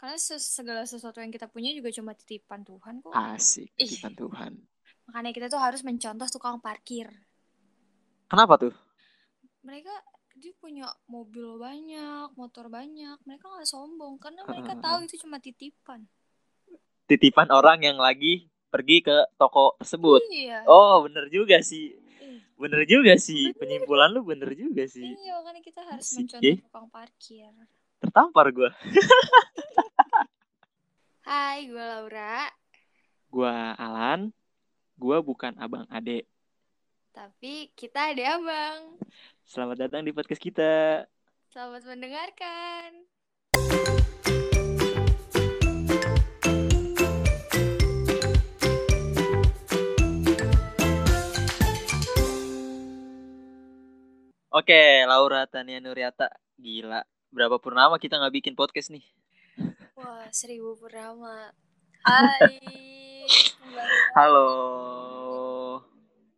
Karena segala sesuatu yang kita punya juga cuma titipan Tuhan kok. Asik, Ih. titipan Tuhan. Makanya kita tuh harus mencontoh tukang parkir. Kenapa tuh? Mereka dia punya mobil banyak, motor banyak. Mereka nggak sombong karena mereka Heeh. tahu itu cuma titipan. Titipan orang yang lagi pergi ke toko tersebut. Iya. Oh, bener juga sih. Ih, Bener juga sih. Bener. Penyimpulan lu bener juga sih. Iya, makanya kita harus Asik, mencontoh tukang parkir. Tertampar gua. Hai, gue Laura. Gua Alan. Gua bukan abang Ade. Tapi kita ada abang. Selamat datang di podcast kita. Selamat mendengarkan. Oke, Laura Tania Nuriata. Gila. Berapa purnama kita nggak bikin podcast nih? Wah, seribu purnama. Hai. Halo.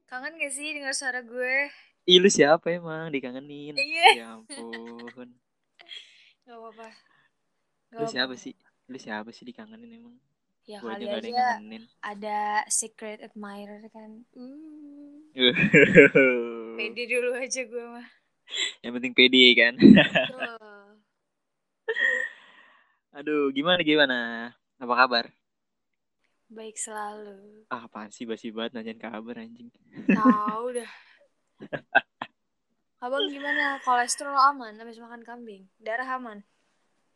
Kangen gak sih dengar suara gue? Ih, lu siapa emang dikangenin? Iya. Ya ampun. Gak apa-apa. Gak Lu siapa sih? Lu siapa sih dikangenin emang? Ya Gua kali aja yang aja ada secret admirer kan. Yang pede dulu aja gue mah. penting pede kan. Tuh. Aduh, gimana gimana? Apa kabar? Baik selalu. Ah, apaan sih basi banget nanyain kabar anjing. Tahu dah. Abang gimana? Kolesterol aman habis makan kambing? Darah aman?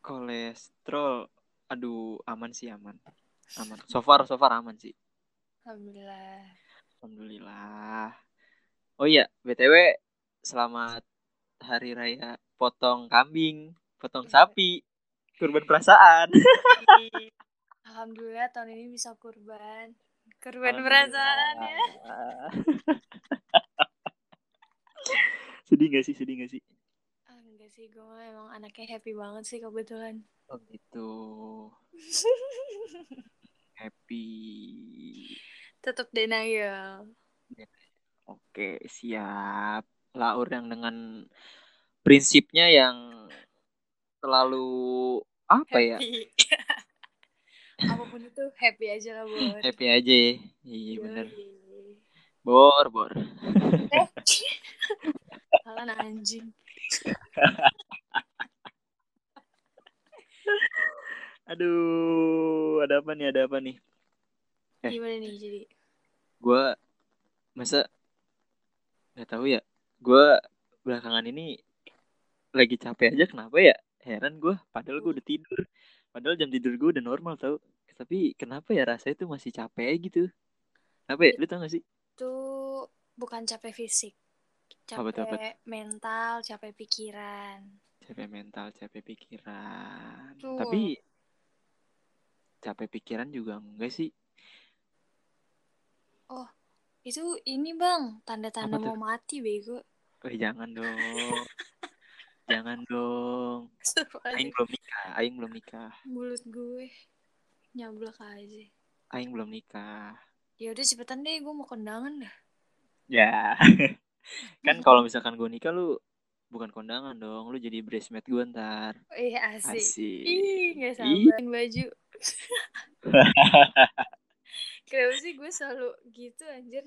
Kolesterol, aduh aman sih aman. Aman. So far, so far aman sih. Alhamdulillah. Alhamdulillah. Oh iya, BTW selamat hari raya potong kambing, potong sapi, kurban perasaan. Alhamdulillah tahun ini bisa kurban. Kurban perasaan ya. sedih gak sih, sedih gak sih? Ah, enggak sih, gue emang anaknya happy banget sih kebetulan. Oh gitu. Happy. Tetap denial. Oke, siap. Laur yang dengan prinsipnya yang selalu apa ya? Happy. Apa pun itu happy aja lah, Bor. Happy aja ya. Iya bener. Bor, bor. Eh. Kalian anjing. Aduh, ada apa nih? Ada apa nih? Eh. Gimana nih jadi? Gua masa nggak tahu ya. Gua belakangan ini lagi capek aja kenapa ya? Heran gua. Padahal gua udah tidur. Padahal jam tidur gua udah normal tau. Tapi kenapa ya rasanya tuh masih capek gitu? Kenapa ya? Lu tau gak sih? Itu bukan capek fisik. Apa tuh, apa Capek mental, capek pikiran. Capek mental, capek pikiran. Tuh. Tapi capek pikiran juga enggak sih? Itu ini bang, tanda-tanda Apa mau mati bego. Eh, jangan dong. jangan dong. Aing belum nikah, aing belum nikah. Mulut gue nyablak aja. Aing belum nikah. Ya udah cepetan deh, gue mau kondangan dah. Ya. kan kalau misalkan gue nikah lu bukan kondangan dong, lu jadi bridesmaid gue ntar. Eh asik. Asik. Ih, gak Ih. sabarin baju. Kenapa sih gue selalu gitu anjir?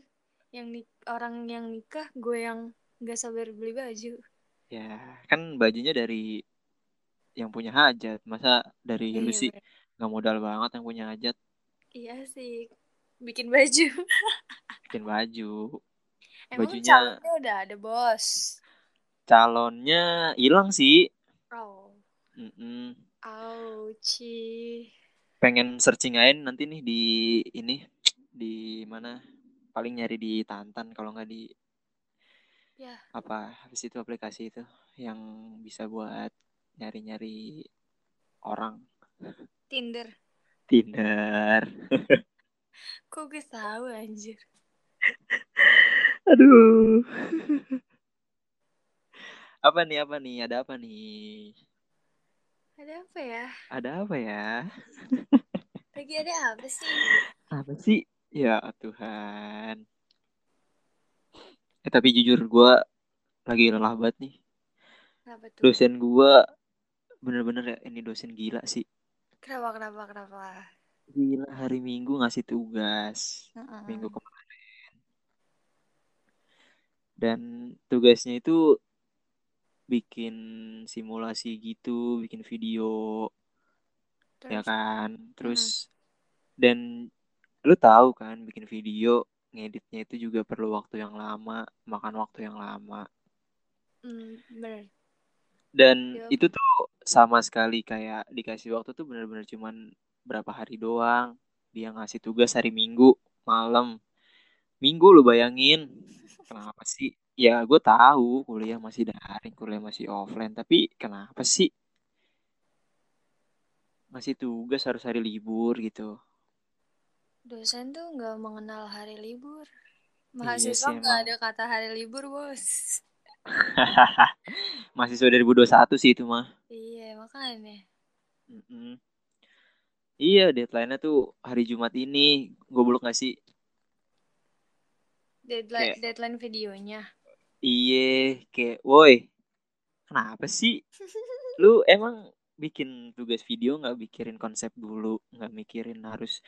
Yang nik orang yang nikah, gue yang gak sabar beli baju. Ya, kan bajunya dari yang punya hajat. Masa dari lu Iya, sih bener. nggak modal banget yang punya hajat Iya sih. Bikin baju. bikin baju. Emang Bajunya- calonnya udah ada bos. Calonnya hilang sih. Oh. Mm-mm. Auci. Pengen searching aja nanti nih di ini di mana? Paling nyari di Tantan kalau nggak di Ya. apa habis itu aplikasi itu yang bisa buat nyari-nyari orang Tinder. Tinder. Kok gue tahu anjir? Aduh. apa nih apa nih? Ada apa nih? Ada apa ya? Ada apa ya? Lagi ada apa sih? Apa sih? Ya Tuhan. Eh tapi jujur gue lagi lelah banget nih. Kenapa tuh? Dosen gue bener-bener ya ini dosen gila sih. Kenapa, kenapa, kenapa? Gila hari Minggu ngasih tugas. Heeh. Minggu kemarin. Dan tugasnya itu bikin simulasi gitu, bikin video, ya Terus, kan? Terus dan lu tahu kan bikin video ngeditnya itu juga perlu waktu yang lama, makan waktu yang lama. hmm, bener. Dan Yup. itu tuh sama sekali kayak dikasih waktu tuh bener-bener cuman berapa hari doang. Dia ngasih tugas hari Minggu malam. Minggu lu bayangin. Kenapa sih? Ya gue tahu kuliah masih daring, kuliah masih offline. Tapi kenapa sih ngasih tugas harus hari libur gitu? Dosen tuh nggak mengenal hari libur. Iya Mahasiswa nggak ada kata hari libur, bos. Mahasiswa 2021 sih itu mah. Iya, makanya. Mm-mm. Iya, deadline-nya tuh hari Jumat ini. Goblok gak sih? Deadline, Kayak- deadline videonya. Iya, kayak, woi, kenapa sih? Lu emang bikin tugas video nggak mikirin konsep dulu, nggak mikirin harus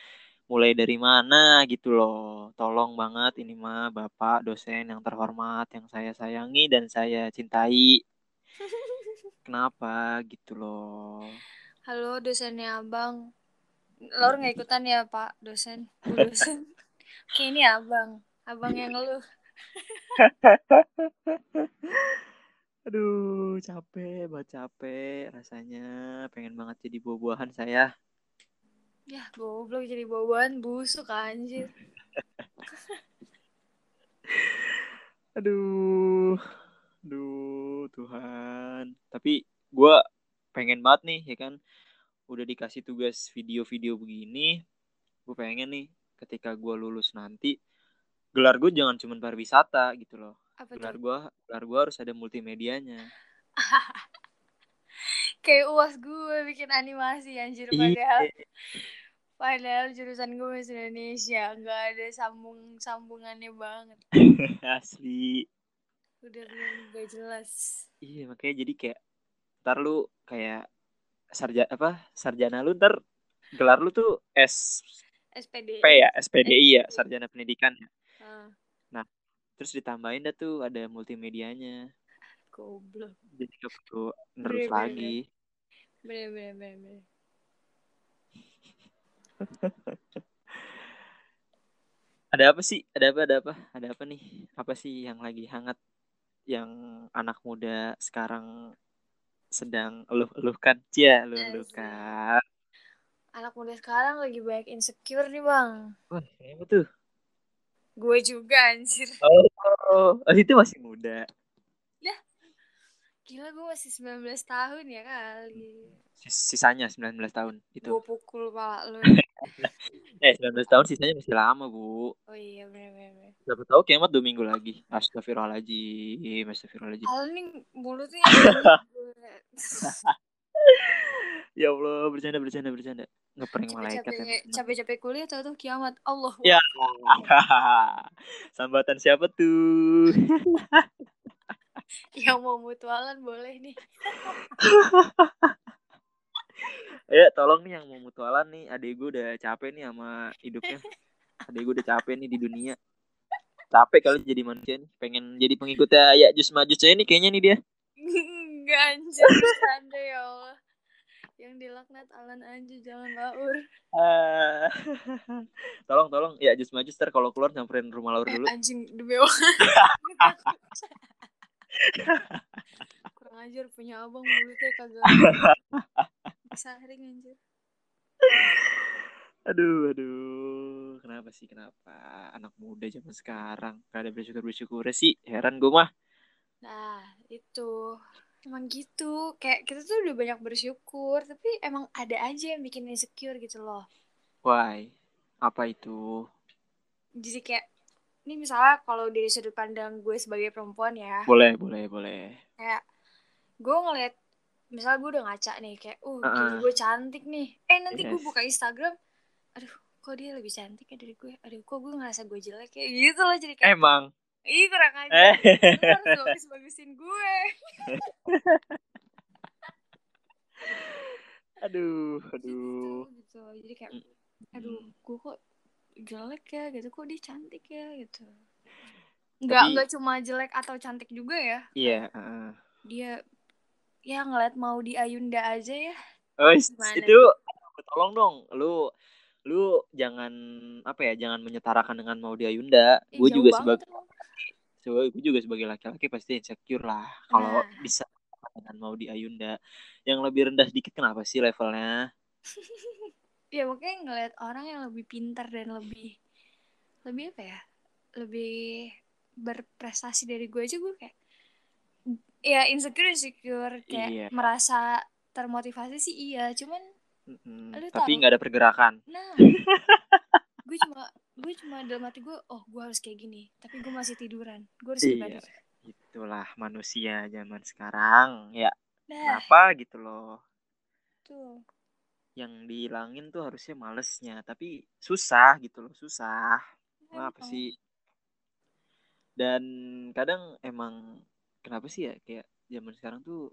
mulai dari mana gitu loh. Tolong banget ini mah Bapak dosen yang terhormat, yang saya sayangi dan saya cintai. Kenapa gitu loh? Halo dosennya abang. Lor nggak ikutan ya pak dosen? Bu dosen. Kayak ini abang. Abang yang lu. Aduh, capek, banget capek rasanya. Pengen banget jadi buah-buahan saya. Ya goblok jadi bawaan busuk anjir. Aduh, aduh Tuhan. Tapi gue pengen banget nih ya kan. Udah dikasih tugas video-video begini. Gue pengen nih ketika gue lulus nanti. Gelar gue jangan cuma pariwisata gitu loh. Apa Gelar gue, gelar gue harus ada multimedianya. Kayak uas gue bikin animasi anjir Iya. padahal padahal jurusan gue bahasa Indonesia nggak ada sambung sambungannya banget. Asli. Udah belum gak jelas. Iya makanya jadi kayak ntar lu kayak sarjana apa sarjana lu ntar gelar lu tuh SP SPD. ya SPDI ya sarjana pendidikan ya Ah, terus ditambahin dah tuh ada multimedianya goblok. jadi gak perlu nerus Bener, lagi Bener bener bener. bener. ada apa sih ada apa ada apa ada apa nih apa sih yang lagi hangat yang anak muda sekarang sedang eluh-eluhkan cia eluh-eluhkan Anak muda sekarang lagi banyak insecure nih bang. wah apa tuh Gue juga anjir. oh, oh itu masih muda Gila gue masih 19 tahun ya kali. Sis- sisanya 19 tahun itu Gue pukul pala lu. eh 19 tahun sisanya masih lama bu Oh iya bener bener. Siapa tahu kiamat dua minggu lagi. Astagfirullahaladzim, astagfirullahaladzim. Al nih mulutnya. Ya Allah, bercanda, bercanda, bercanda. Ngeprank malaikat capek-capek kuliah tau tuh kiamat Allah Ya. Sambatan siapa tuh? Yang mau mutualan boleh nih Ya, tolong nih yang mau mutualan nih. Adek gue udah capek nih sama hidupnya. Adek gue udah capek nih di dunia. Capek kali jadi manusia nih. Pengen jadi pengikutnya ya Jus Majus aja nih kayaknya nih dia. enggak anjir bercanda ya Allah yang dilaknat Alan aja jangan Laur Ah. tolong, tolong. Ya Jus Majus ntar kalau keluar samperin rumah Laur eh dulu. anjing demi kurang ajar punya abang mulutnya kagak saring anjir Aduh, aduh. Kenapa sih, kenapa? Anak muda zaman sekarang. Gak ada bersyukur-bersyukur sih. Heran gue mah. nah itu emang gitu kayak kita tuh udah banyak bersyukur tapi emang ada aja yang bikin insecure gitu loh Why? Apa itu? jadi kayak ini misalnya kalau dari sudut pandang gue sebagai perempuan ya Boleh, boleh, boleh. kayak gue ngeliat misalnya gue udah ngaca nih kayak uh Uh-uh. gila gue cantik nih eh nanti gue Yes. buka Instagram aduh kok dia lebih cantik ya dari gue aduh kok gue ngerasa gue jelek kayak gitu loh jadi kayak Emang. ih kurang aja Eh. lu harus bagus bagusin gue aduh gitu aduh gitu jadi kayak Mm, aduh gue kok jelek ya gitu kok dia cantik ya gitu. Nggak Tapi- nggak cuma jelek atau cantik juga ya? Iya heeh. dia ya ngeliat mau di Ayunda aja ya. Oh, Gimana? itu aduh, tolong dong lu lu jangan apa ya jangan menyetarakan dengan Maudy Ayunda. Ih, gue jauh juga banget sebagai sebagai gue juga sebagai laki-laki pasti insecure lah kalau Nah. bisa dengan Maudy Ayunda. Yang lebih rendah sedikit kenapa sih levelnya ya makanya ngeliat orang yang lebih pintar dan lebih lebih apa ya? Lebih berprestasi dari gue aja gue kayak ya insecure insecure. Kayak Iya. merasa termotivasi sih iya cuman Mm-mm. Lu tapi nggak ada pergerakan. Nah gue cuma gue cuma dalam hati gue oh gue harus kayak gini. Tapi gue masih tiduran gue harus Iya. itulah manusia zaman sekarang. Ya nah. kenapa gitu loh? Tuh yang dihilangin tuh harusnya malesnya tapi susah gitu loh susah. Kenapa Emang. sih? Dan kadang emang kenapa sih ya kayak zaman sekarang tuh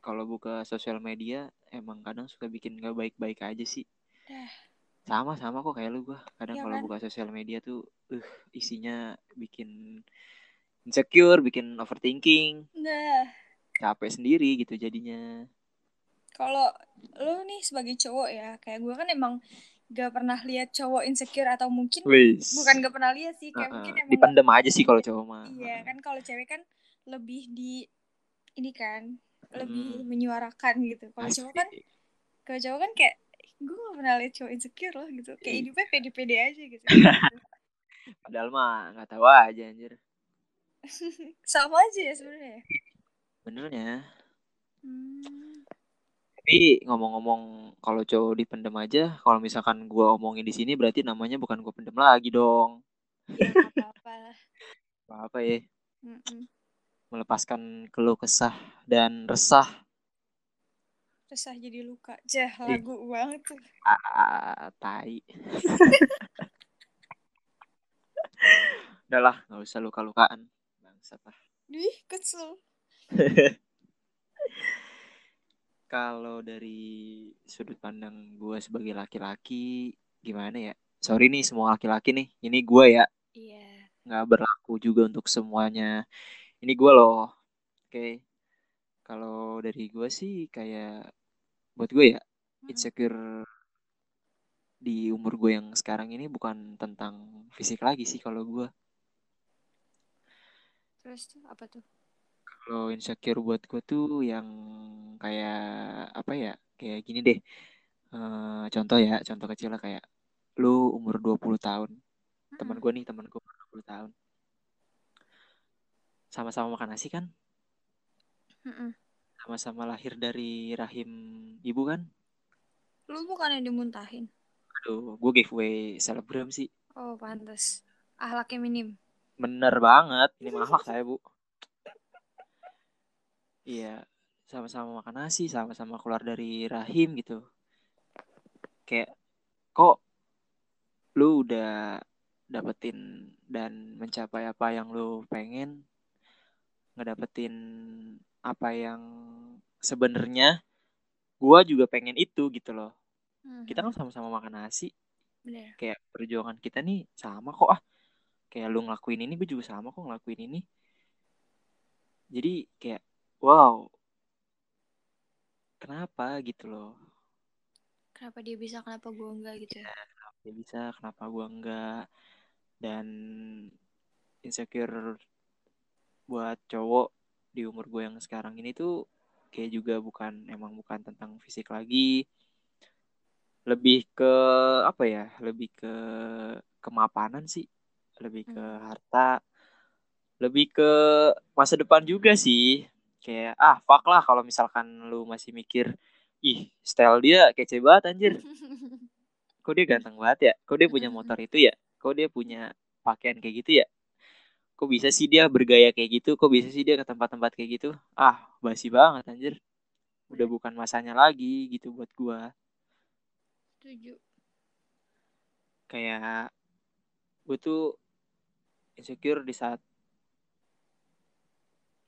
kalau buka sosial media emang kadang suka bikin gak baik-baik aja sih. Sama sama kok kayak lu gua. Kadang Iya kalau kan? buka sosial media tuh uh isinya bikin insecure bikin overthinking. Nah capek sendiri gitu jadinya kalau lu nih sebagai cowok ya kayak gue kan emang gak pernah lihat cowok insecure atau mungkin Wis. bukan gak pernah lihat sih kayak Heeh, mungkin emang dipendem aja sih kalau cowok mah. Iya kan kalau cewek kan lebih di ini kan lebih Hmm. menyuarakan gitu. Kalau cowok kan kalau cowok kan kayak gue gak pernah lihat cowok insecure loh gitu. Kayak hidupnya pede-pede aja gitu. Padahal mah nggak tahu aja anjir. Sama aja ya sebenarnya benernya. Hmm. Tapi ngomong-ngomong kalau cowok dipendem aja kalau misalkan gua omongin di sini berarti namanya bukan gua pendem lagi dong. Ya nggak apa-apa lah. Apa apa ya. Mm-mm. melepaskan keluh kesah dan resah. Resah jadi luka. Jah lagu banget tuh. Ah tai. Udahlah nggak usah luka-lukaan. Bangsat lah. Ih, kesel kalau dari sudut pandang gue sebagai laki-laki gimana ya? Sorry nih semua laki-laki nih. Ini gue ya. Iya. Nggak berlaku juga untuk semuanya. Ini gue loh. Oke. Kalau dari gue sih kayak buat gue ya Mm-mm. insecure di umur gue yang sekarang ini bukan tentang fisik lagi sih kalau gue terus tuh apa tuh kalau insecure buat gue tuh yang kayak apa ya kayak gini deh. Eh, contoh ya contoh kecil lah kayak lu umur 20 tahun teman Mm-mm. gue nih teman gue umur 20 tahun. Sama-sama makan nasi kan? Sama-sama lahir dari rahim ibu kan? Lu bukan yang dimuntahin? Aduh gue giveaway selebgram sih. Oh pantas ahlaknya minim. Bener banget ini mahal saya bu iya sama-sama makan nasi sama-sama keluar dari rahim gitu. Kayak kok lu udah dapetin dan mencapai apa yang lu pengen ngedapetin apa yang sebenarnya gua juga pengen itu gitu loh. Kita kan sama-sama makan nasi. Bener. Kayak perjuangan kita nih sama kok ah. Kayak lu ngelakuin ini gue juga sama kok ngelakuin ini. Jadi kayak wow. Kenapa gitu loh? Kenapa dia bisa kenapa gua enggak gitu? Ya dia bisa kenapa gua enggak? Dan insecure buat cowok di umur gue yang sekarang ini tuh kayak juga bukan emang bukan tentang fisik lagi. Lebih ke apa ya lebih ke kemapanan sih. Lebih ke Hmm. harta. Lebih ke masa depan juga sih kayak ah fuck lah kalau misalkan lu masih mikir ih style dia kece banget anjir kok dia ganteng banget ya? Kok dia punya motor itu ya? Kok dia punya pakaian kayak gitu ya? Kok bisa sih dia bergaya kayak gitu? Kok bisa sih dia ke tempat-tempat kayak gitu? Ah basi banget anjir. Udah bukan masanya lagi gitu buat gua. Setuju. Kayak gue tuh insecure di saat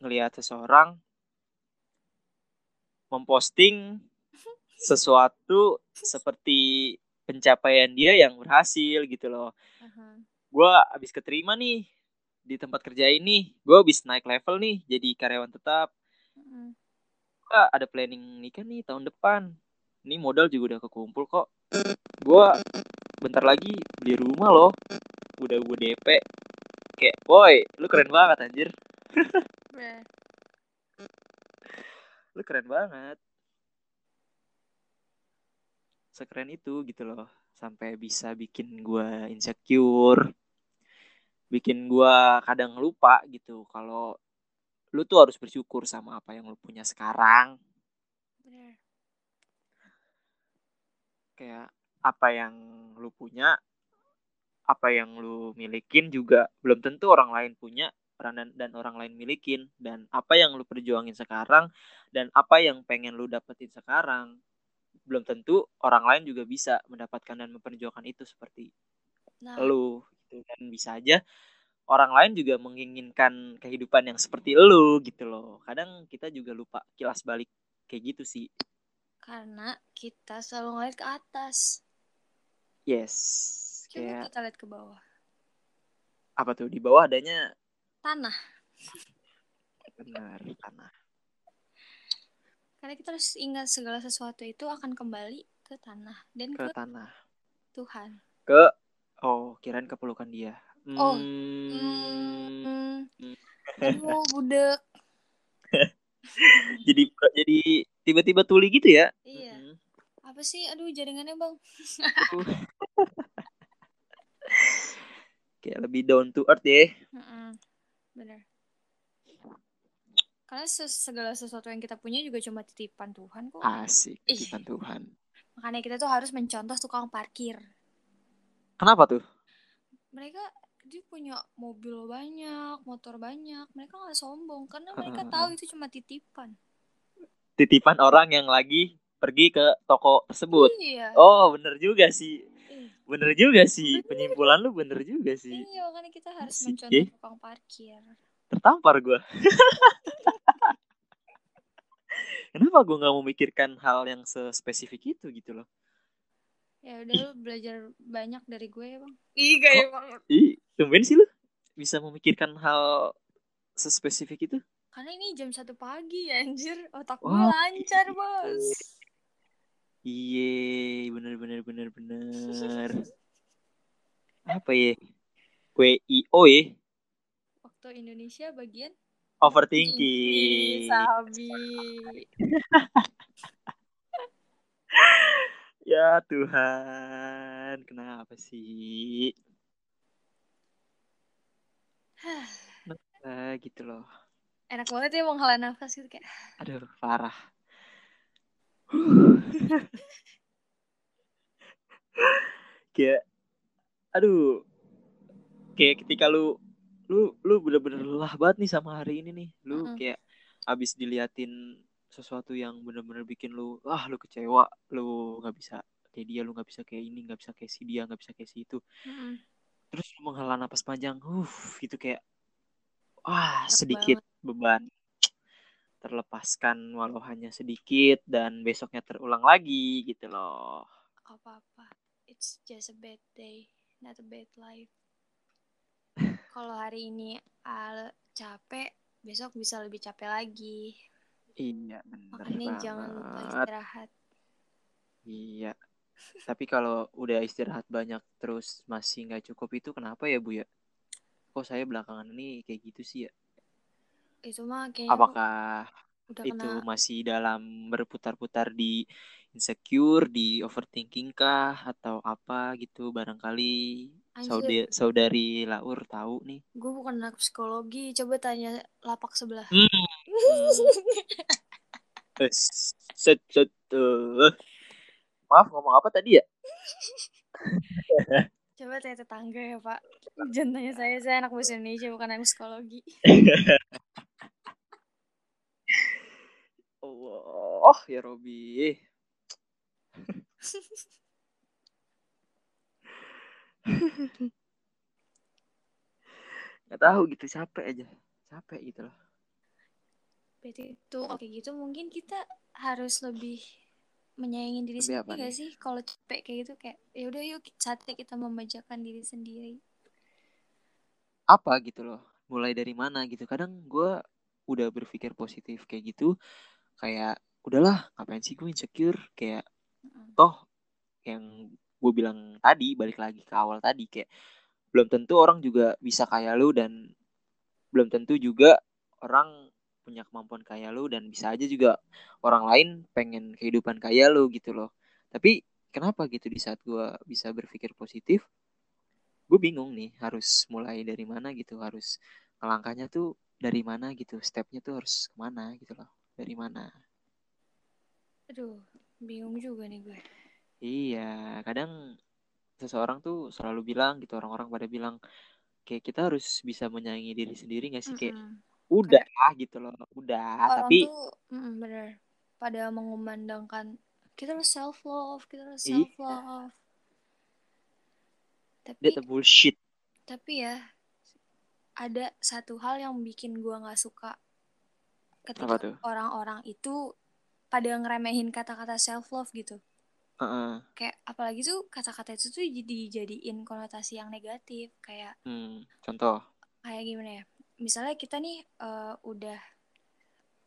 ngelihat seseorang memposting sesuatu seperti pencapaian dia yang berhasil gitu loh. Aha. Gue abis keterima nih di tempat kerja ini, gue abis naik level nih jadi karyawan tetap. Mm. Gue ada planning nikah nih tahun depan. Ini modal juga udah kekumpul kok. Gue bentar lagi beli rumah loh. Udah gue DP. Kayak, woi, lu keren banget anjir. Lu keren banget. Sekeren itu gitu loh. Sampai bisa bikin gue insecure. Bikin gue kadang lupa gitu. Kalau lu tuh harus bersyukur sama apa yang lu punya sekarang. Bener. Kayak apa yang lu punya, apa yang lu milikin juga belum tentu orang lain punya orang dan, dan orang lain milikin. Dan apa yang lu perjuangin sekarang dan apa yang pengen lu dapetin sekarang belum tentu orang lain juga bisa mendapatkan dan memperjuangkan itu seperti Nah, lu gitu. Dan bisa aja orang lain juga menginginkan kehidupan yang seperti lu gitu loh. Kadang kita juga lupa kilas balik kayak gitu sih. Karena kita selalu ngeliat ke atas. yes Coba kayak kita lihat ke bawah. apa tuh? Di bawah adanya Tanah. benar tanah Karena kita harus ingat segala sesuatu itu akan kembali ke tanah dan ke ke tanah Tuhan. ke oh kirain kepelukan dia Oh, Hmm, Hmm. Aduh, budek. jadi jadi tiba-tiba tuli gitu ya Iya. Apa sih? Aduh, jaringannya, Bang. Kayak lebih down to earth ya Mm-mm. Bener. Karena segala sesuatu yang kita punya juga cuma titipan Tuhan kok. asik Ih. titipan Tuhan Makanya kita tuh harus mencontoh tukang parkir. kenapa tuh Mereka dia punya mobil banyak, motor banyak. Mereka nggak sombong karena mereka tahu itu cuma titipan. titipan orang yang lagi pergi ke toko tersebut Iya. oh bener juga sih Ih, bener juga sih Bener. penyimpulan lu bener juga sih Iya, makanya kita harus Asik, mencontoh eh. tukang parkir. tertampar gue kenapa gue nggak memikirkan hal yang spesifik itu gitu loh Ya udah lu belajar banyak dari gue ya, Bang. Ih, gaya banget. ih tumben sih lu bisa memikirkan hal sespesifik itu Karena ini jam satu pagi, anjir. Otak gue lancar, Bos. Iye, bener bener bener bener. Apa ya? WIO ya? Waktu Indonesia bagian Overthinking. Ih, sabi. Ya Tuhan, kenapa sih? Nah, gitu loh. Enak banget ya menghela nafas gitu kayak. Aduh, parah. kayak, aduh, kayak ketika lu, lu, lu bener-bener lelah banget nih sama hari ini nih. Lu Mm-mm. kayak abis diliatin sesuatu yang bener-bener bikin lu, ah, lu kecewa, lu nggak bisa kayak dia, lu nggak bisa kayak ini, nggak bisa kayak si dia, nggak bisa kayak si itu. Mm-mm. Terus lu menghela napas panjang, uh, gitu kayak, wah, sedikit beban terlepaskan walau hanya sedikit dan besoknya terulang lagi gitu loh. Apa-apa. It's just a bad day, not a bad life. Kalau hari ini Al capek, besok bisa lebih capek lagi. Iya, bener Makanya jangan lupa banget. istirahat. Iya. Tapi kalau udah istirahat banyak terus masih nggak cukup itu kenapa ya Bu ya? Kok saya belakangan ini kayak gitu sih ya? Itu mah kayaknya Apakah udah itu kena masih dalam berputar-putar di insecure, di overthinking kah atau apa gitu barangkali saudari, saudari Laur tahu nih. gue bukan anak psikologi. Coba tanya lapak sebelah. Hmm. Set, set. Maaf ngomong apa tadi ya? Coba tanya tetangga ya pak. Jangan tanya saya, saya anak bahasa Indonesia bukan anak psikologi. Allah ya Robi. Gak tahu gitu capek aja, capek gitu loh. Berarti itu oke gitu mungkin kita harus lebih menyayangi diri Lebih sendiri gak nih? sih kalau capek kayak gitu kayak ya udah yuk saatnya kita memajakan diri sendiri Apa gitu loh? Mulai dari mana gitu? Kadang gue udah berpikir positif kayak gitu, kayak udahlah ngapain sih gue insecure? Kayak toh yang gue bilang tadi balik lagi ke awal tadi kayak belum tentu orang juga bisa kayak lu dan belum tentu juga orang punya kemampuan kayak lu dan bisa aja juga orang lain pengen kehidupan kayak lu gitu loh. Tapi kenapa gitu di saat gue bisa berpikir positif, gue bingung nih harus mulai dari mana gitu, harus langkahnya tuh dari mana gitu, stepnya tuh harus ke mana gitu loh, dari mana. aduh bingung juga nih gue Iya, kadang seseorang tuh selalu bilang gitu, orang-orang pada bilang kayak kita harus bisa menyayangi diri sendiri gak sih kayak Mm-mm. udah gitu loh, udah. orang Tapi tuh mm, bener pada mengumandangkan kita harus self love kita harus Iya. self love tapi that's bullshit. tapi ya ada satu hal yang bikin gua nggak suka ketika orang-orang itu pada ngeremehin kata-kata self love gitu Heeh. kayak apalagi tuh kata-kata itu tuh jadi jadiin konotasi yang negatif kayak Hmm, contoh. kayak gimana ya misalnya kita nih eh, udah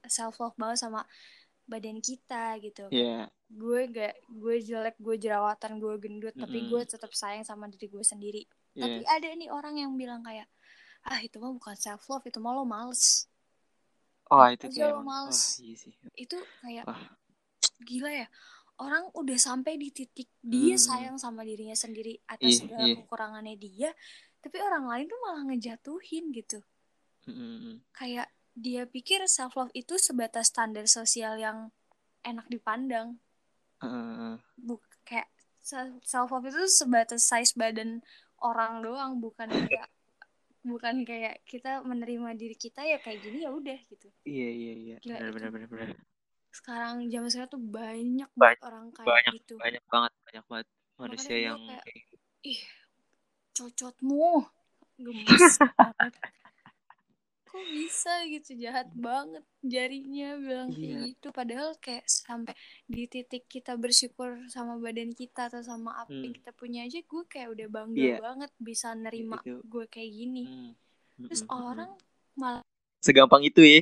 self love banget sama badan kita gitu Iya. gue gak gue jelek gue jerawatan gue gendut tapi Mm-mm. gue tetap sayang sama diri gue sendiri tapi Yes. ada nih orang yang bilang kayak ah itu mah bukan self love itu mah lo males Oh, itu kayak males Wah, iya sih. itu kayak Wah. gila ya orang udah sampai di titik dia Hmm. sayang sama dirinya sendiri atas Iya, segala iya. kekurangannya dia tapi orang lain tuh malah ngejatuhin gitu Mm-mm. kayak dia pikir self love itu sebatas standar sosial yang enak dipandang Heeh. bu kayak self love itu sebatas size badan orang doang bukan kayak bukan kayak kita menerima diri kita ya kayak gini ya udah gitu Iya, iya, iya. Gila, Benar, benar, benar, benar. sekarang zaman sekarang tuh banyak banget orang kayak Banyak, gitu banyak banget, banyak banget manusia Makanya yang kayak, kayak gitu. ih cocotmu gemes banget kok bisa gitu jahat banget jarinya bilang kayak Iya. gitu padahal kayak sampai di titik kita bersyukur sama badan kita atau sama apa yang Hmm. kita punya aja gue kayak udah bangga Iya. banget bisa nerima Itu. gue kayak gini Hmm. terus Mm-mm, mm-mm. orang malah Segampang itu ya.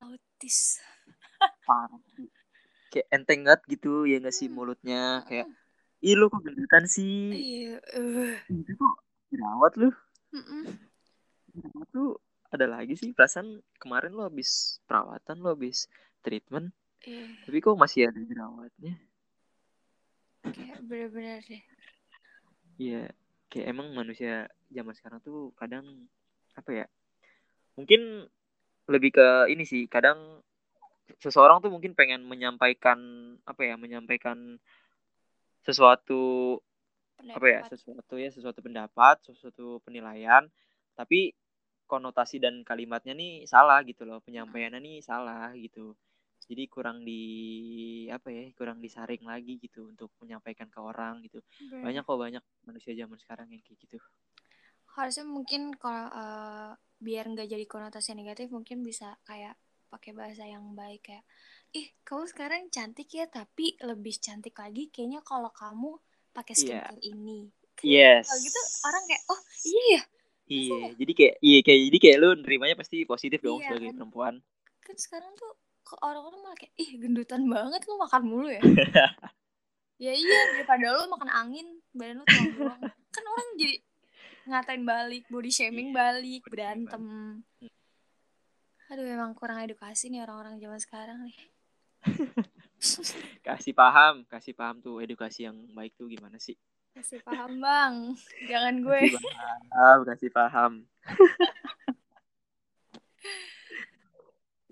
autis Parah. Kayak enteng banget gitu ya nggak sih Hmm. mulutnya kayak ih lu kok gendutan sih iya eh. itu kok jerawat lu tuh ada lagi sih perasaan kemarin lo habis perawatan lo habis treatment Iya, tapi kok masih ada jerawatnya? Kayak bener-bener deh Iya kayak emang manusia zaman sekarang tuh kadang apa ya mungkin lebih ke ini sih kadang seseorang tuh mungkin pengen menyampaikan apa ya menyampaikan sesuatu apa ya pendapat. sesuatu ya sesuatu pendapat sesuatu penilaian tapi konotasi dan kalimatnya nih salah gitu loh penyampaiannya nih salah gitu. Jadi kurang di apa ya kurang disaring lagi gitu untuk menyampaikan ke orang gitu. Bener. banyak kok banyak manusia zaman sekarang yang kayak gitu. Harusnya mungkin kalau eh, biar nggak jadi konotasi negatif mungkin bisa kayak pakai bahasa yang baik kayak ih kamu sekarang cantik ya tapi lebih cantik lagi kayaknya kalau kamu pakai Iya. skincare ini. Kan yes. kalau gitu orang kayak oh iya ya iya jadi kayak iya kayak jadi kayak lu nerimanya pasti positif dong Iya, sebagai kan? perempuan. Kan sekarang tuh kok orang-orang malah kayak ih gendutan banget lu makan mulu ya? Ya iya daripada lu makan angin badan lu doang kan orang jadi ngatain balik body shaming Iya, balik body shaming berantem. aduh emang kurang edukasi nih orang-orang zaman sekarang nih. Kasih paham kasih paham tuh edukasi yang baik tuh gimana sih kasih paham bang. Jangan gue. Kasih paham kasih paham.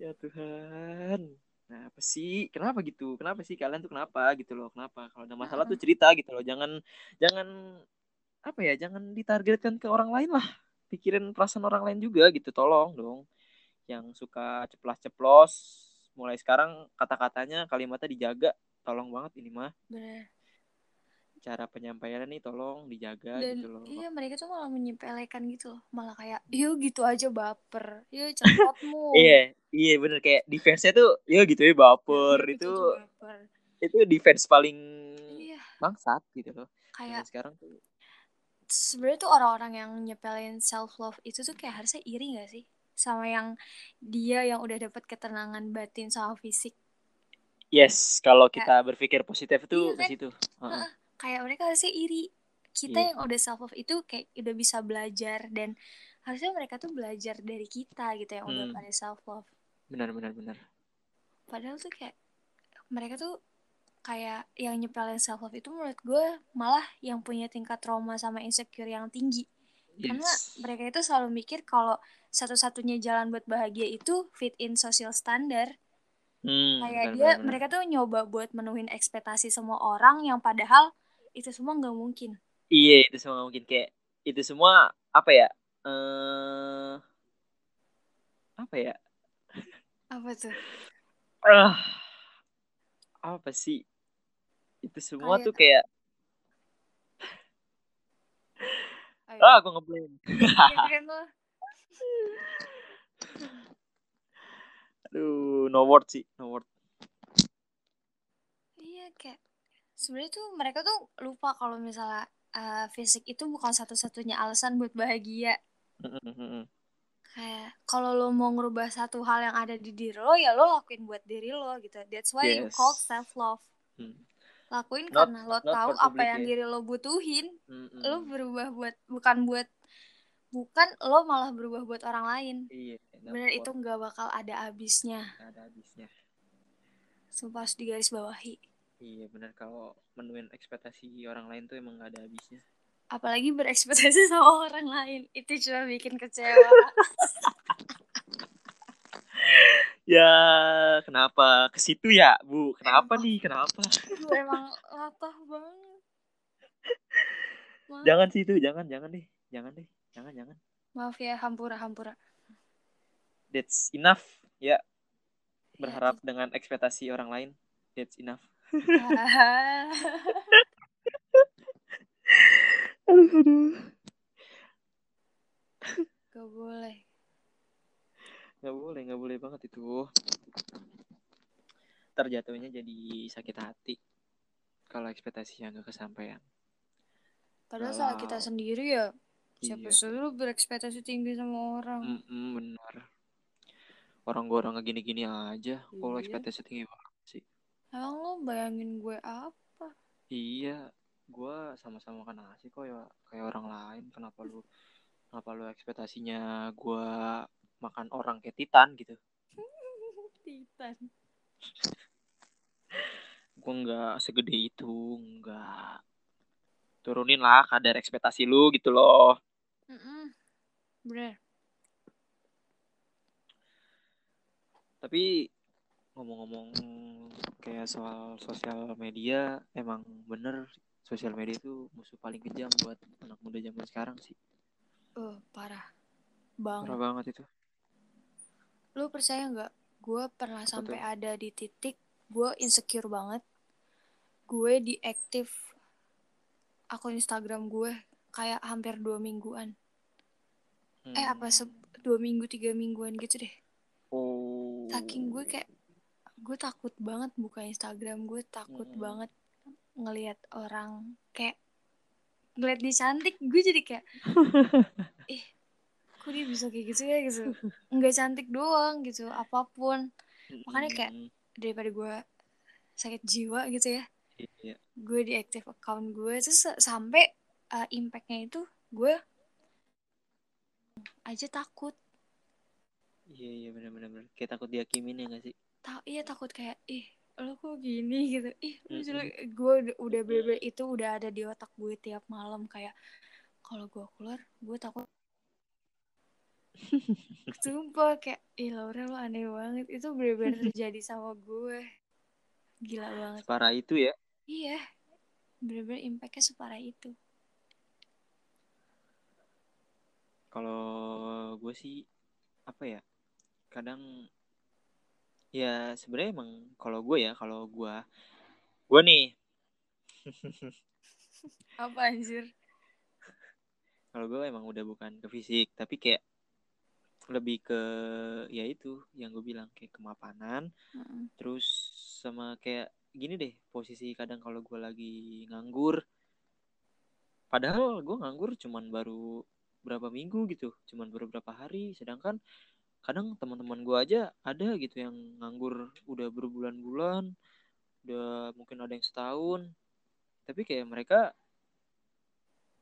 Ya Tuhan. Nah apa sih? Kenapa gitu? Kenapa sih kalian tuh kenapa gitu loh? Kenapa? Kalau ada masalah tuh cerita gitu loh. Jangan jangan apa ya jangan ditargetkan ke orang lain lah. Pikirin perasaan orang lain juga gitu. Tolong dong. Yang suka ceplas-ceplos mulai sekarang kata-katanya kalimatnya dijaga. Tolong banget ini mah. Bener cara penyampaiannya nih tolong dijaga dan gitu loh. iya mereka tuh malah menyepelekan gitu loh. Malah kayak yuk gitu aja baper. Yuk cepotmu. Iya iya bener. Kayak defense-nya tuh ya gitu ya baper. Itu gitu aja baper. itu defense paling iya. bangsat gitu loh. Kayak sekarang tuh. sebenarnya tuh orang-orang yang nyepelin self love itu tuh kayak harusnya iri gak sih? Sama yang dia yang udah dapat ketenangan batin sama fisik. Yes kalau kita berpikir positif tuh Iya ke kan? situ. Heeh. Kayak mereka harusnya iri kita Iya. yang udah self love itu kayak udah bisa belajar dan harusnya mereka tuh belajar dari kita gitu yang udah Hmm. pada self love benar benar benar padahal tuh kayak mereka tuh kayak yang nyepelin self love itu menurut gue malah yang punya tingkat trauma sama insecure yang tinggi karena yes mereka itu selalu mikir kalau satu-satunya jalan buat bahagia itu fit in social standar hmm, kayak benar, dia benar. mereka tuh nyoba buat menuhin ekspektasi semua orang yang padahal itu semua nggak mungkin Iya itu semua mungkin kayak itu semua apa ya? eh apa ya? apa tuh Ah, apa sih? Itu semua Kayak- tuh kayak Ayo, ah aku ngeblank. lo Aduh, no word sih, no word. iya kayak sebenarnya tuh mereka tuh lupa kalau misalnya uh, fisik itu bukan satu-satunya alasan buat bahagia kayak kalau lo mau ngerubah satu hal yang ada di diri lo ya lo lakuin buat diri lo gitu that's why you Yes. call self love Hmm. lakuin Not- karena lo tahu apa yang ya. diri lo butuhin Mm-mm. lo berubah buat bukan buat bukan lo malah berubah buat orang lain Iya, not bener itu nggak bakal ada habisnya ada habisnya. sumpah harus digaris bawahi Iya benar kalau menuin ekspektasi orang lain tuh emang nggak ada habisnya. apalagi berekspektasi sama orang lain itu cuma bikin kecewa Ya kenapa ke situ ya bu? Kenapa nih? Kenapa? Aduh, emang latah banget maaf, Jangan situ, jangan, jangan deh, jangan deh, jangan, jangan. maaf ya hampura hampura That's enough ya. Ya, Berharap dengan ekspektasi orang lain. That's enough. Aduh, aduh. gak boleh Nggak boleh, nggak boleh banget itu. Terjatuhnya jadi sakit hati kalau ekspektasinya nggak kesampaian. padahal salah kita sendiri ya siapa Iya. suruh berekspektasi tinggi sama orang Mm-mm, benar. Orang gua orang gini-gini aja. Kalau Iya. ekspektasi tinggi. Emang lo bayangin gue apa Iya, gua sama-sama kan nasi kok ya kayak orang lain. Kenapa lu kenapa lu ekspektasinya gua makan orang kayak Titan gitu? Titan Gua nggak segede itu, nggak. Turunin lah kadar ekspektasi lu gitu loh. Mm-mm. bener Tapi ngomong-ngomong kayak soal sosial media, emang bener sosial media itu musuh paling kejam buat anak muda zaman sekarang sih. oh parah banget Parah banget itu. Lu percaya nggak? Gue pernah Apa sampai tuh? ada di titik gue insecure banget. Gue diaktif akun Instagram gue kayak hampir dua mingguan. Eh Hmm. apa se dua minggu tiga mingguan gitu deh. Oh. Saking gue kayak gue takut banget buka Instagram gue takut Mm-mm. banget ngelihat orang kayak ngeliat dia cantik gue jadi kayak ih kok dia bisa kayak gitu ya gitu nggak cantik doang gitu apa pun makanya kayak Mm-mm. daripada gue sakit jiwa gitu ya Iya. gue diaktif account gue terus sa- sampai uh, impactnya itu gue aja takut Iya iya benar-benar benar. Kayak takut dihakimin ya gak sih? Tak iya takut kayak ih lo kok gini? gitu. Ih lu Mm-mm. jelek gue udah- udah bener itu udah ada di otak gue tiap malam. Kayak kalau gue keluar gue takut. Sumpah kayak ih Laura lo aneh banget. Itu bener-bener terjadi sama gue. Gila banget. Separah itu ya. iya. Bener-bener impactnya separah itu. Kalau gue sih apa ya? Kadang ya sebenarnya emang kalau gue ya kalau gue gue nih Apa anjir? Kalau gue emang udah bukan ke fisik, tapi kayak lebih ke ya itu yang gue bilang kayak kemapanan, Mm-mm. terus sama kayak gini deh posisi kadang kalau gue lagi nganggur, padahal gue nganggur cuman baru berapa minggu gitu, cuman baru berapa hari, sedangkan kadang teman-teman gue aja ada gitu yang nganggur udah berbulan-bulan, udah mungkin ada yang setahun, tapi kayak mereka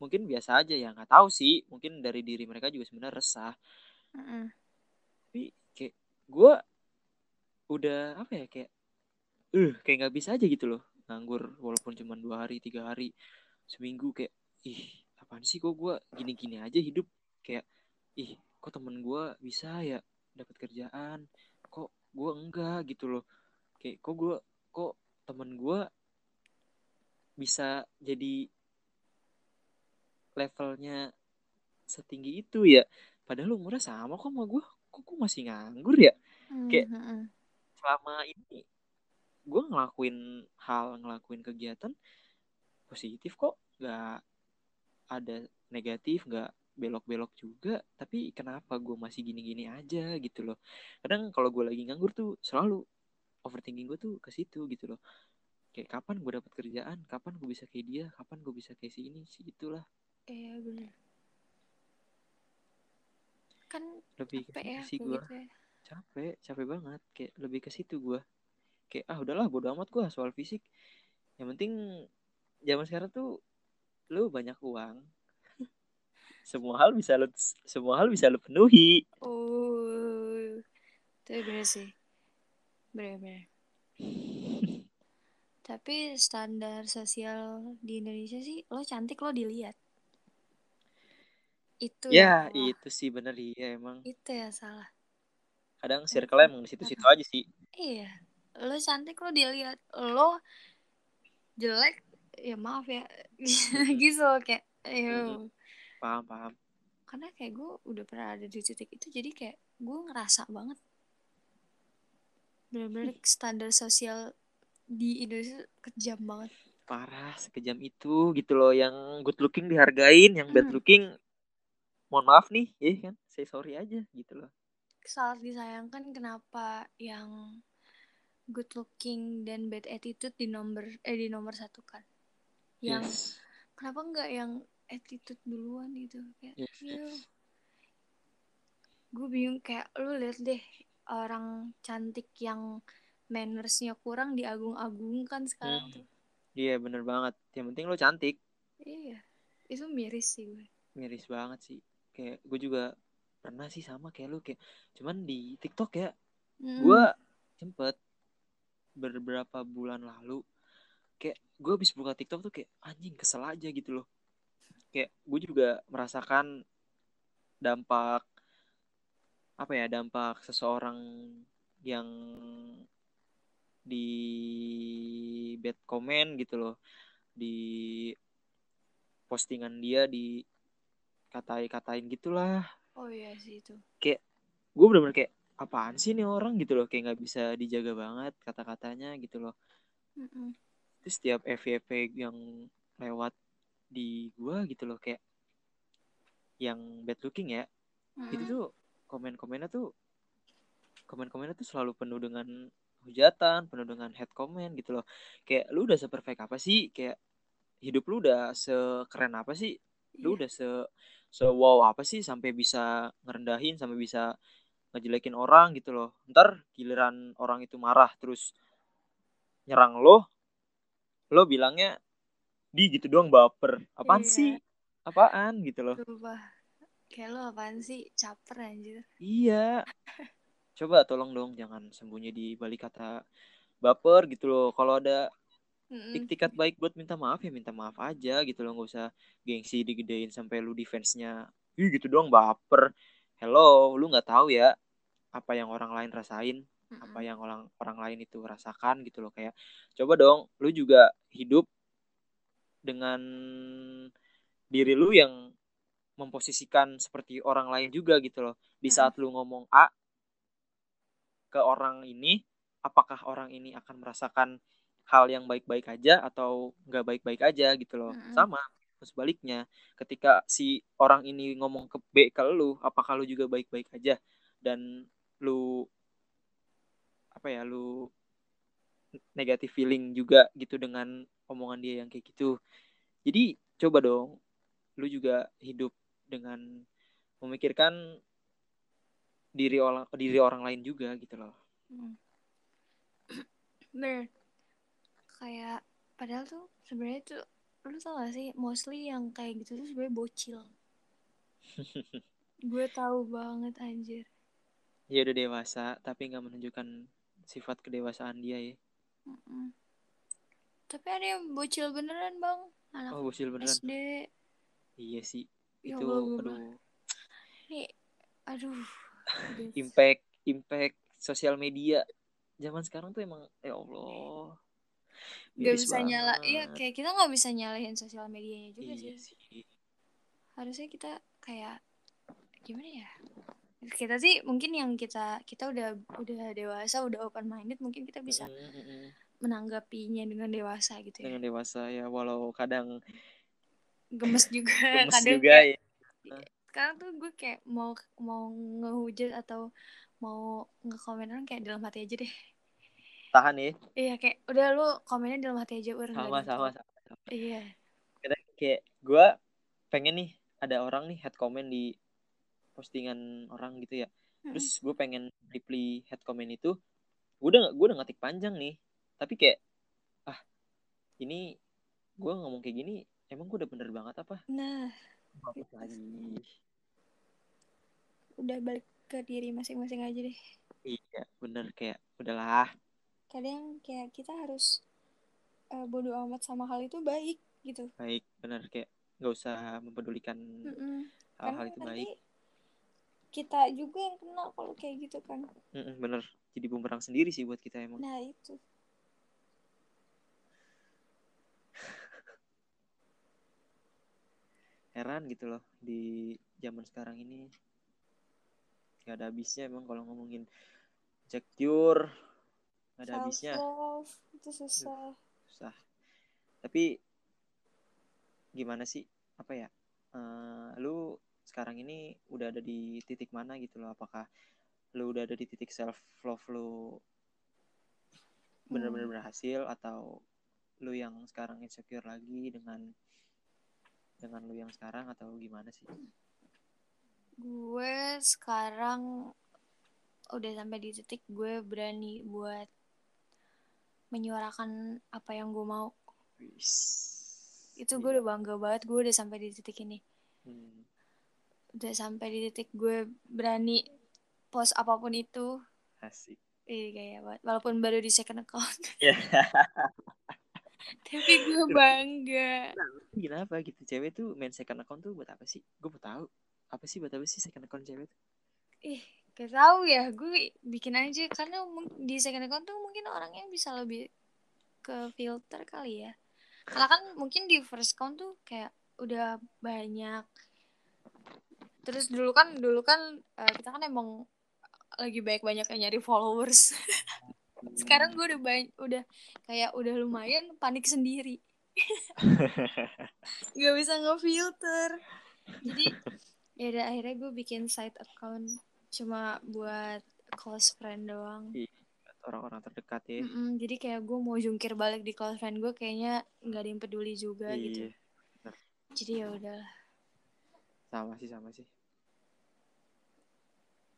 mungkin biasa aja ya nggak tahu sih. Mungkin dari diri mereka juga sebenarnya resah. Mm-mm. tapi kayak gue udah apa ya kayak eh kayak nggak bisa aja gitu loh nganggur walaupun cuma dua hari tiga hari seminggu. Kayak ih apaan sih kok gue gini-gini aja hidup? Kayak ih kok temen gue bisa ya dapat kerjaan kok gue enggak gitu loh. Kayak kok gue kok temen gue bisa jadi levelnya setinggi itu ya? Padahal umurnya sama kok sama gue kok gue masih nganggur ya? Kayak- Mm-mm. selama ini gue ngelakuin hal ngelakuin kegiatan positif kok nggak ada negatif nggak belok-belok juga tapi kenapa gue masih gini-gini aja gitu loh. Kadang kalau gue lagi nganggur tuh selalu overthinking gue tuh ke situ gitu loh. Kayak kapan gue dapat kerjaan kapan gue bisa kayak dia kapan gue bisa kayak si ini sih itulah. Iya bener. Kan lebih capek ya sih gue gitu ya. capek capek banget. Kayak lebih ke situ gue kayak ah udahlah bodo amat gue soal fisik. Yang penting zaman sekarang tuh lu banyak uang semua hal bisa lu semua hal bisa lu penuhi. Oh, itu bener sih. Bener-bener. Tapi standar sosial di Indonesia sih, lo cantik lo dilihat. Itu ya itu sih bener iya emang. Itu ya salah. kadang circle emang di situ-situ aja sih. Iya, lo cantik lo dilihat, lo jelek ya maaf ya. Gitu kayak ayo paham paham. Karena kayak gue udah pernah ada di titik itu jadi kayak gue ngerasa banget. Bener-bener standar sosial di Indonesia kejam banget. Parah sekejam itu gitu loh yang good looking dihargain yang bad Hmm. looking mohon maaf nih ya kan? Say sorry aja gitu loh. Sangat disayangkan kenapa yang good looking dan bad attitude di nomor eh di nomor satu kan. Yang yes. kenapa nggak yang attitude duluan gitu kayak Yes, yes. gue bingung kayak lu lihat deh orang cantik yang mannersnya kurang diagung-agungkan sekarang Hmm. tuh. Iya bener banget. Yang penting lo cantik. Iya itu miris sih gue. Miris banget sih. Kayak gue juga pernah sih sama kayak lu kayak cuman di TikTok ya Mm. gue sempet beberapa bulan lalu kayak gue habis buka TikTok tuh kayak anjing kesel aja gitu loh kayak gue juga merasakan dampak apa ya dampak seseorang yang di bad comment gitu loh di postingan dia di katai-katain gitulah oh iya sih itu. Gue bener-bener kayak apaan sih nih orang? gitu loh kayak nggak bisa dijaga banget kata-katanya gitu loh. Mm-mm. terus setiap FYP yang lewat di gua gitu loh kayak yang bad looking ya. Itu Mm-mm. tuh komen-komennya tuh komen-komennya tuh selalu penuh dengan hujatan penuh dengan hate comment gitu loh. Kayak lu udah seperfect apa sih? Kayak hidup lu udah sekeren apa sih? Lu Iya. udah se se wow apa sih sampai bisa ngerendahin sampai bisa ngejelekin orang gitu loh. Ntar giliran orang itu marah terus nyerang lo lo bilangnya di gitu doang baper. Apaan Iya. sih? Apaan gitu loh. Sumpah. Kayak lo apaan sih? Caper anjir. iya. Coba tolong dong jangan sembunyi di balik kata baper gitu loh. Kalau ada iktikat baik buat minta maaf ya minta maaf aja gitu loh. Nggak usah gengsi digedein sampai lu defense-nya ih gitu doang baper. Hello lu nggak tahu ya apa yang orang lain rasain apa yang orang orang lain itu rasakan gitu loh. Kayak coba dong lu juga hidup dengan diri lu yang memposisikan seperti orang lain juga gitu loh. Di saat lu ngomong A ke orang ini apakah orang ini akan merasakan hal yang baik-baik aja atau nggak baik-baik aja gitu loh? Sama sebaliknya ketika si orang ini ngomong ke B ke lu apakah lu juga baik-baik aja? Dan lu apa ya lu negatif feeling juga gitu dengan omongan dia yang kayak gitu jadi coba dong lu juga hidup dengan memikirkan diri orang diri orang lain juga gitu loh Hmm. Bener. Kayak padahal tuh sebenarnya tuh lu tau gak sih mostly yang kayak gitu tuh sebenarnya bocil. Gue tahu banget anjir. dia udah dewasa tapi nggak menunjukkan sifat kedewasaan dia ya Mm-mm. Tapi ada yang bocil beneran bang, anak oh bocil beneran SD. iya sih Ya itu Allah, aduh Nih, aduh. impact impact sosial media zaman sekarang tuh emang ya Allah Gak bisa nyala, iya banget. kayak kita nggak bisa nyalahin sosial medianya juga iya sih. sih Harusnya kita kayak gimana ya? Kita sih mungkin yang kita kita udah udah dewasa, udah open minded, mungkin kita bisa Mm. Menanggapinya dengan dewasa gitu ya. dengan dewasa ya walau kadang Gemes juga, gemes kadang juga kayak ya sekarang tuh gue kayak mau mau ngehujat atau mau ngekomen orang kayak dalam hati aja deh. tahan ya Iya kayak udah lu komennya dalam hati aja nggak sama gitu. sama sama, sama. Iya. kadang kayak gue pengen nih ada orang nih head comment di postingan orang gitu ya Mm-mm. terus gue pengen reply head comment itu gue udah gue udah ngetik panjang nih tapi kayak ah ini gue ngomong kayak gini emang gue udah bener banget apa Nah, Hapus lagi udah balik ke diri masing-masing aja deh. iya bener kayak udahlah Kadang kayak kita harus uh, bodo amat sama hal itu baik gitu. baik bener kayak nggak usah mempedulikan hal-hal itu baik kita juga yang kena kalau kayak gitu kan. Mm-mm, bener jadi bumerang sendiri sih buat kita emang Nah itu. Heran gitu loh di zaman sekarang ini. Nggak ada habisnya emang kalau ngomongin insecure nggak ada habisnya. Love itu susah. susah. Tapi gimana sih? Apa ya? Eh, lu sekarang ini udah ada di titik mana gitu loh? Apakah lu udah ada di titik self love lu bener-bener Hmm. berhasil atau lu yang sekarang insecure lagi dengan dengan lu yang sekarang atau gimana sih Gue sekarang udah sampai di titik gue berani buat menyuarakan apa yang gue mau. Wis. Itu gue udah bangga banget gue udah sampai di titik ini. Hmm, Udah sampai di titik gue berani post apa pun itu. asik Ih kayak banget. Walaupun baru di second account. ya Tapi gue bangga. kenapa gitu cewek tuh main second account tuh buat apa sih gue mau tahu apa sih buat apa sih second account cewek tuh Ih, gak tahu ya. Gue bikin aja karena di second account tuh mungkin orangnya bisa lebih ke filter kali ya. Karena kan mungkin di first account tuh kayak udah banyak. Terus dulu kan dulu kan eh, kita kan emang lagi banyak-banyak yang nyari followers. Sekarang gue udah banyak udah kayak udah lumayan panik sendiri. Gak bisa ngefilter. Jadi ya udah akhirnya gue bikin side account cuma buat close friend doang. orang-orang terdekat ya Mm-mm, jadi kayak gue mau jungkir balik di close friend gue kayaknya nggak ada yang peduli juga gitu. iya Jadi ya udah. sama sih sama sih